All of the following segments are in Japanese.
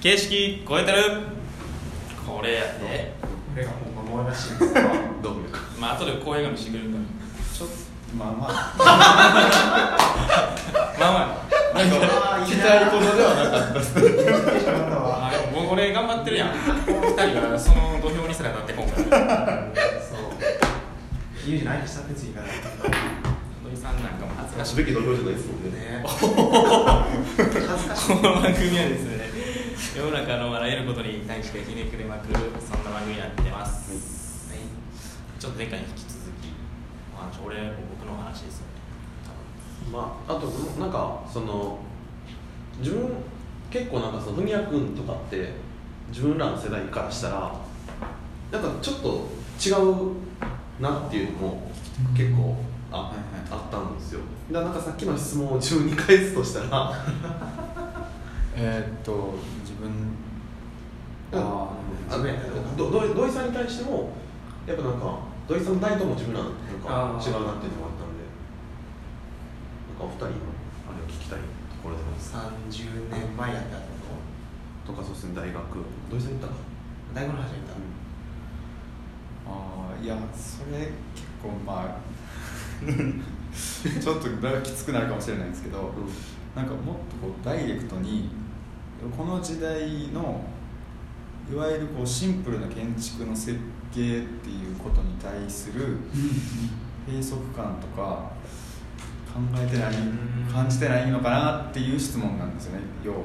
形式超えてる。これやで。これがほんまもらしい どう見るか。まあ後で後輩が見してくれるから。ちょっとまあまあ。まあまあ。なんか期待ほどではなかったです。頑張ってるやん。二人がその土俵にすら立ってこんから。そう。ユージ何したってついから土井さんなんかも恥ずかしいすべき土俵じゃないですもんねね恥ずかしいこの番組はですね世の中のあらゆることに対してひねくれまくるそんな番組になってます、はい、ちょっと前回に引き続きお話俺僕の話ですよね。まあ、あとなんかその自分結構なんかその文也君とかって自分らの世代からしたらなんかちょっと違うなっていうのも結構あ,、はいはいあったんですよ。だからなんかさっきの質問を自分に返すとしたら えーっと自分ああのねどど土井さんに対してもやっぱなんか土井さんの代とも自分らなんか違うなっていうのがあったんで。なんかお二人のあれを聞きたいところでます30年前やったってことか。そうですね大学。土井さん行ったか大学の始めた、あーいやそれ結構まあ ちょっときつくなるかもしれないんですけど、なんかもっとこうダイレクトにこの時代のいわゆるこうシンプルな建築の設計っていうことに対する閉塞感とか考えてない感じてないのかなっていう質問なんですよね要は。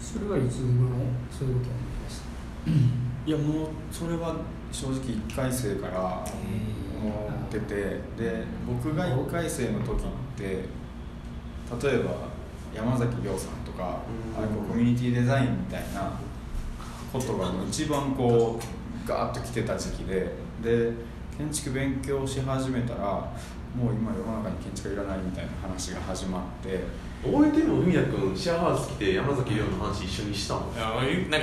それはいつ頃そういうことを思いました？いやもうそれは正直1回生から思っててで僕が1回生の時って例えば山崎亮さんとかうん。ああいうこうコミュニティデザインみたいなことがもう一番こうガーッと来てた時期でで建築勉強し始めたらもう今世の中に建築がいらないみたいな話が始まって。覚えてるの海谷君シェアハウス来て山崎亮の話一緒にしたもんいやな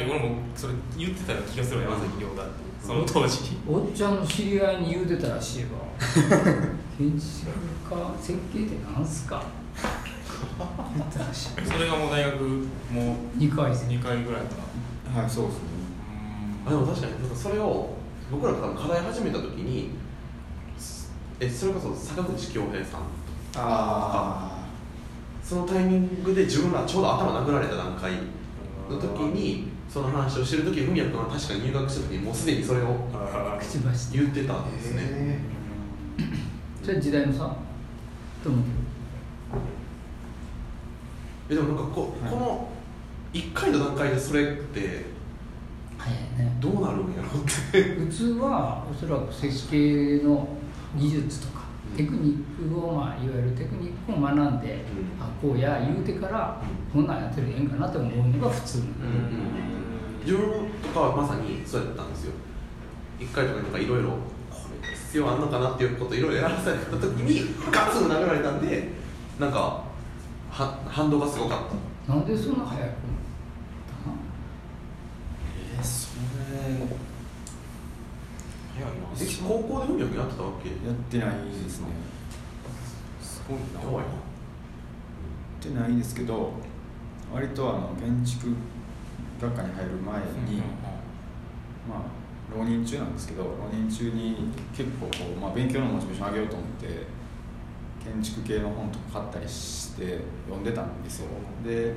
んか俺もそれ言ってた気がするわ山崎亮だって。その当時。おっちゃんの知り合いに言うてたらしいわ。建築家設計ってなんすか？それがもう大学も2回う生。2回ぐらいかな。はいそうですね。あでも確かになんかそれを僕らが多分課題始めた時にえそれこそ坂口恭平さんあそのタイミングで自分らちょうど頭殴られた段階の時にその話をしてる時文也君は確かに入学した時にもうすでにそれを言ってたんですね、へそれ時代の差と思うえでもなんかこ,、はい。この1回の段階でそれって早いね。どうなるんやろって。普通はおそらく設計の技術とかうん。テクニックを、まあ、いわゆるテクニックを学んで、うん。あこうや言うてから、こんなんやってるらええんかなって思うのが普通、自分とかはまさにそうやったんですよ。1回とかになんかいろいろこれ必要あんのかなっていうことをいろいろやらされた時にガツン殴られたんでなんかは反動がすごかったなんでそんな早く思ったえそれ早いな高校で文脈やってたわけやってないですねすごいなやばいなやってないですけど割とあの建築学科に入る前に、まあ浪人中なんですけど浪人中に結構こう、まあ、勉強のモチベーション上げようと思って建築系の本とか買ったりして読んでたんですよ。で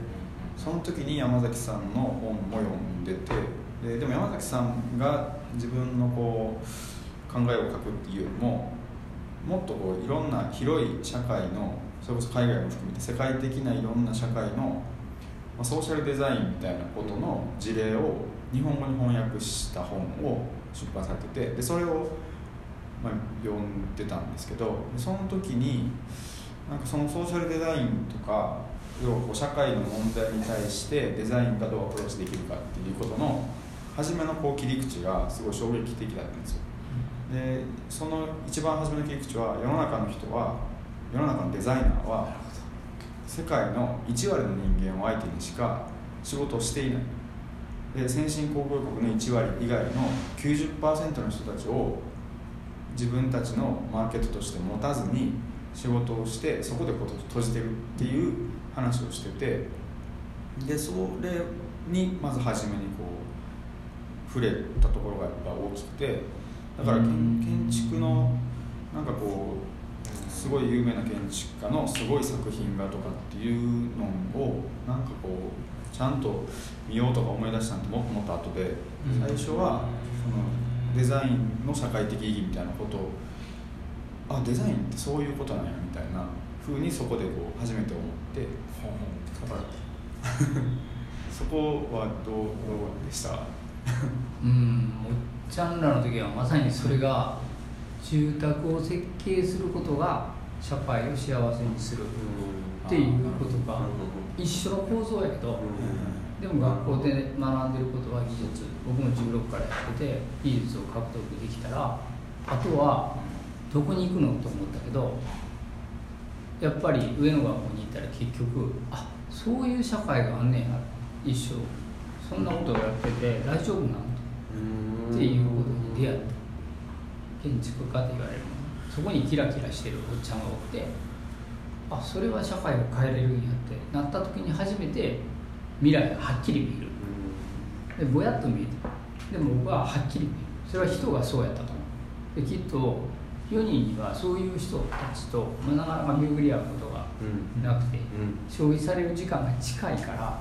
その時に山崎さんの本も読んでてででも山崎さんが自分のこう考えを書くっていうよりももっとこういろんな広い社会のそれこそ海外も含めて世界的ないろんな社会の、まあ、ソーシャルデザインみたいなことの事例を日本語に翻訳した本を出版されててでそれを、まあ、読んでたんですけどでその時になんかそのソーシャルデザインとか要はこう社会の問題に対してデザインがどうアプローチできるかっていうことの初めのこう切り口がすごい衝撃的だったんですよ。でその一番初めの切り口は世の中の人は世の中のデザイナーは世界の1割の人間を相手にしか仕事をしていない。で先進工業国の1割以外の90%の人たちを自分たちのマーケットとして持たずに仕事をしてそこでこと閉じてるっていう話をしててでそれにまず初めにこう触れたところがやっぱ大きくてだから建建築のなんかこうすごい有名な建築家のすごい作品がとかっていうのをなんかこうちゃんと見ようとか思い出したのってもっともっと後でうん。最初はそのデザインの社会的意義みたいなこと。をあデザインってそういうことなんやみたいな風にそこでこう初めて思って。そこはどうどうでした？うん。おっちゃんらの時はまさにそれが住宅を設計することが社会を幸せにするっていうことが一緒の構造やけどでも学校で学んでることは技術。僕も16からやってて技術を獲得できたらあとはどこに行くのと思ったけどやっぱり上の学校に行ったら結局あそういう社会があんねや一生。そんなことをやってて大丈夫なのっていうことに出会った。建築家って言われるもの。そこにキラキラしてるおっちゃんがおってあそれは社会を変えれるんやってなった時に初めて未来がはっきり見える。でぼやっと見えてでも僕ははっきり見える。それは人がそうやったと思う。できっと4人にはそういう人たちと、まあ、なかなか巡り合うことがなくて消費される時間が近いから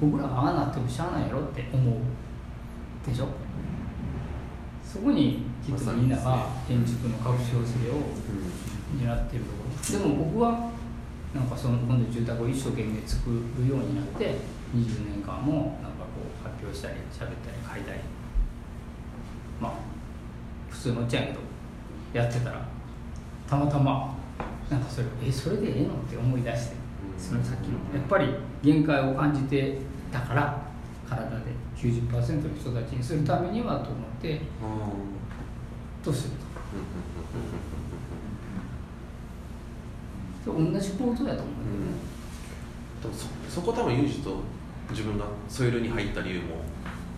僕らがああなってもしゃあないやろって思う。でしょ？そこにきっとみんなが建築の拡張性を狙ってるところ。でも僕はなんかその今度住宅を一生懸命作るようになって20年間もなんかこう発表したり喋ったり書いたりまあ普通のおっちゃんやけどやってたらたまたまなんかそれえそれでええのって思い出してそのさっきの。やっぱり限界を感じてたから体で90%の人たちにするためにはと思ってどうすると。同じ構造やと思う。ん。だよね、多分そそこ多分ユージと自分がソイルに入った理由も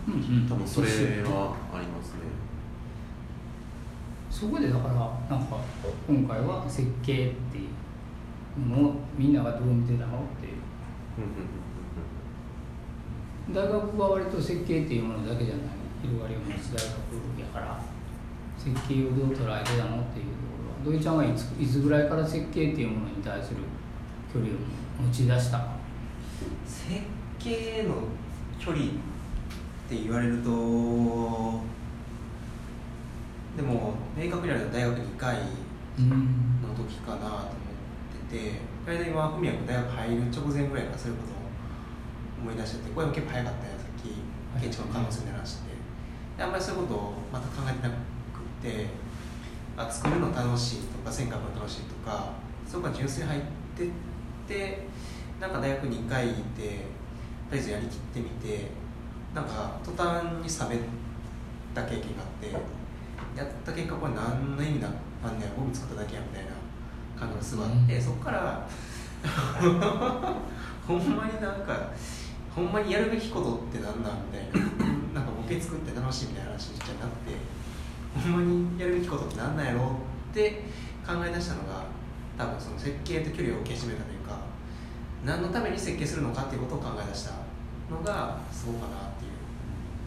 うんうん。多分それはありますね。そこでだからなんか今回は設計っていうのをみんながどう見てたのっていう。大学は割と設計っていうものだけじゃない広がりを持つ大学やから設計をどう捉えてたのっていうところは土井ちゃんはいついつぐらいから設計っていうものに対する距離を持ち出したか設計の距離って言われるとでも明確にある大学2回うんの時かなと思ってて大体今文也君大学入る直前ぐらいからそういうことを思い出しててこれも結構早かったよさっき建築の可能性の話してであんまりそういうことをまた考えてなくってあ作るの楽しいとか線描くの楽しいとかそこが純粋に入ってってなんか大学に1回行ってとりあえずやりきってみてなんか途端に冷めた経験があってやった結果これ何の意味なあんねやゴミ作っただけやみたいな感覚がすごいあって、うん。そこから ほんまになんかほんまにやるべきことってなんなんみたいななんかボケ作って楽しいみたいな話にしちゃなくてほんまにやるべきことってなんなんやろって考え出したのが多分その設計と距離を置き始めたというか何のために設計するのかっていうことを考え出したのがすごいかなっていう。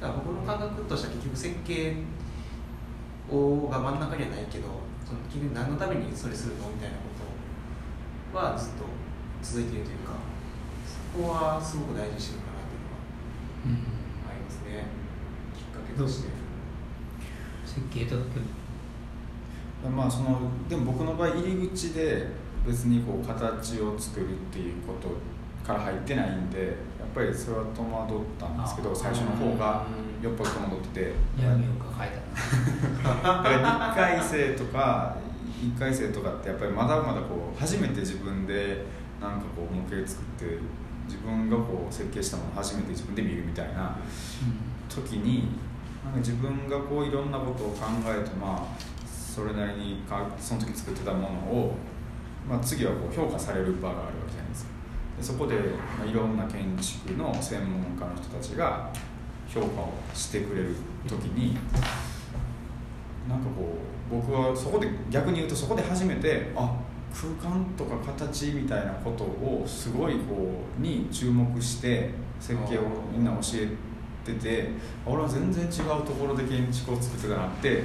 だから僕の感覚としては結局設計をが真ん中にはないけどその結局何のためにそれするのみたいなことはずっと続いているというかそこはすごく大事にしてるかなっていうのはうん。ありますね。きっかけとして。設計と距離まあそのでも僕の場合入り口で別にこう形を作るっていうことから入ってないんでやっぱりそれは戸惑ったんですけどあ最初の方がよっぽど戸惑ってて。闇を抱えたなだ。から1回生とか1回生とかってやっぱりまだまだこう初めて自分でなんかこう模型作って自分がこう設計したものを初めて自分で見るみたいな時になんか自分がこういろんなことを考えてまあそれなりにかその時作ってたものを、まあ、次はこう評価される場があるわけじゃないですかでそこで、まあ、いろんな建築の専門家の人たちが評価をしてくれる時になんかこう僕はそこで逆に言うとそこで初めてあ空間とか形みたいなことをすごいこうに注目して設計をみんな教えてて俺は全然違うところで建築を作ってたなって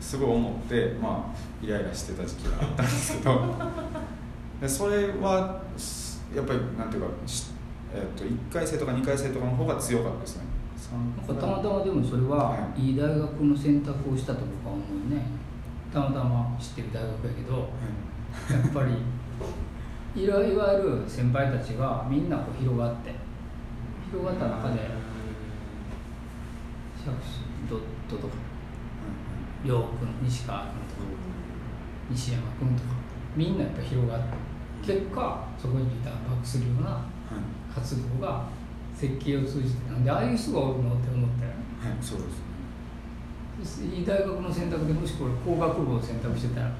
すごい思ってまあイライラしてた時期があったんですけど。でそれはすやっぱりなんていうか、しえっと1回生とか2回生とかの方が強かったですね。たまたまでもそれははい。い大学の選択をしたと僕は思うね。たまたま知ってる大学やけどやっぱりいわいわゆる先輩たちがみんなこう広がって広がった中でシャクシドットとか亮君西川君とか西山君とかみんなやっぱ広がって結果そこにリターンバックするようなはい。活動が設計を通じてなんでああいう人がおるのって思ったよね。はいそうですいい大学の選択でもしこれ工学部を選択してたら。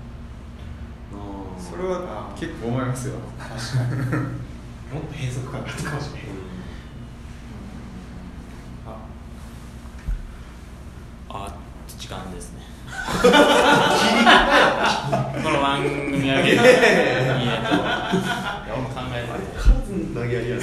それは結構思いますよ。確かに。もっと閉塞感があったかもしれない。ああ時間ですね。この番組はねいいねといや俺も考えてる数投げやりや。る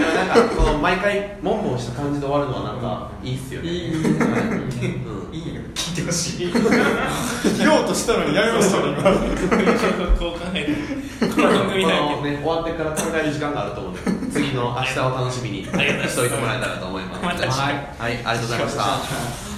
なんかこの毎回モンモンした感じで終わるのはなんかいいっすよねいいうんいいんや聞いてほしい切ろうとしたのにやめましたね今こう考えてこの番組こだのね終わってから考える時間があると思うので次の明日を楽しみにしといてもらえたらと思いますはい、はい、ありがとうございました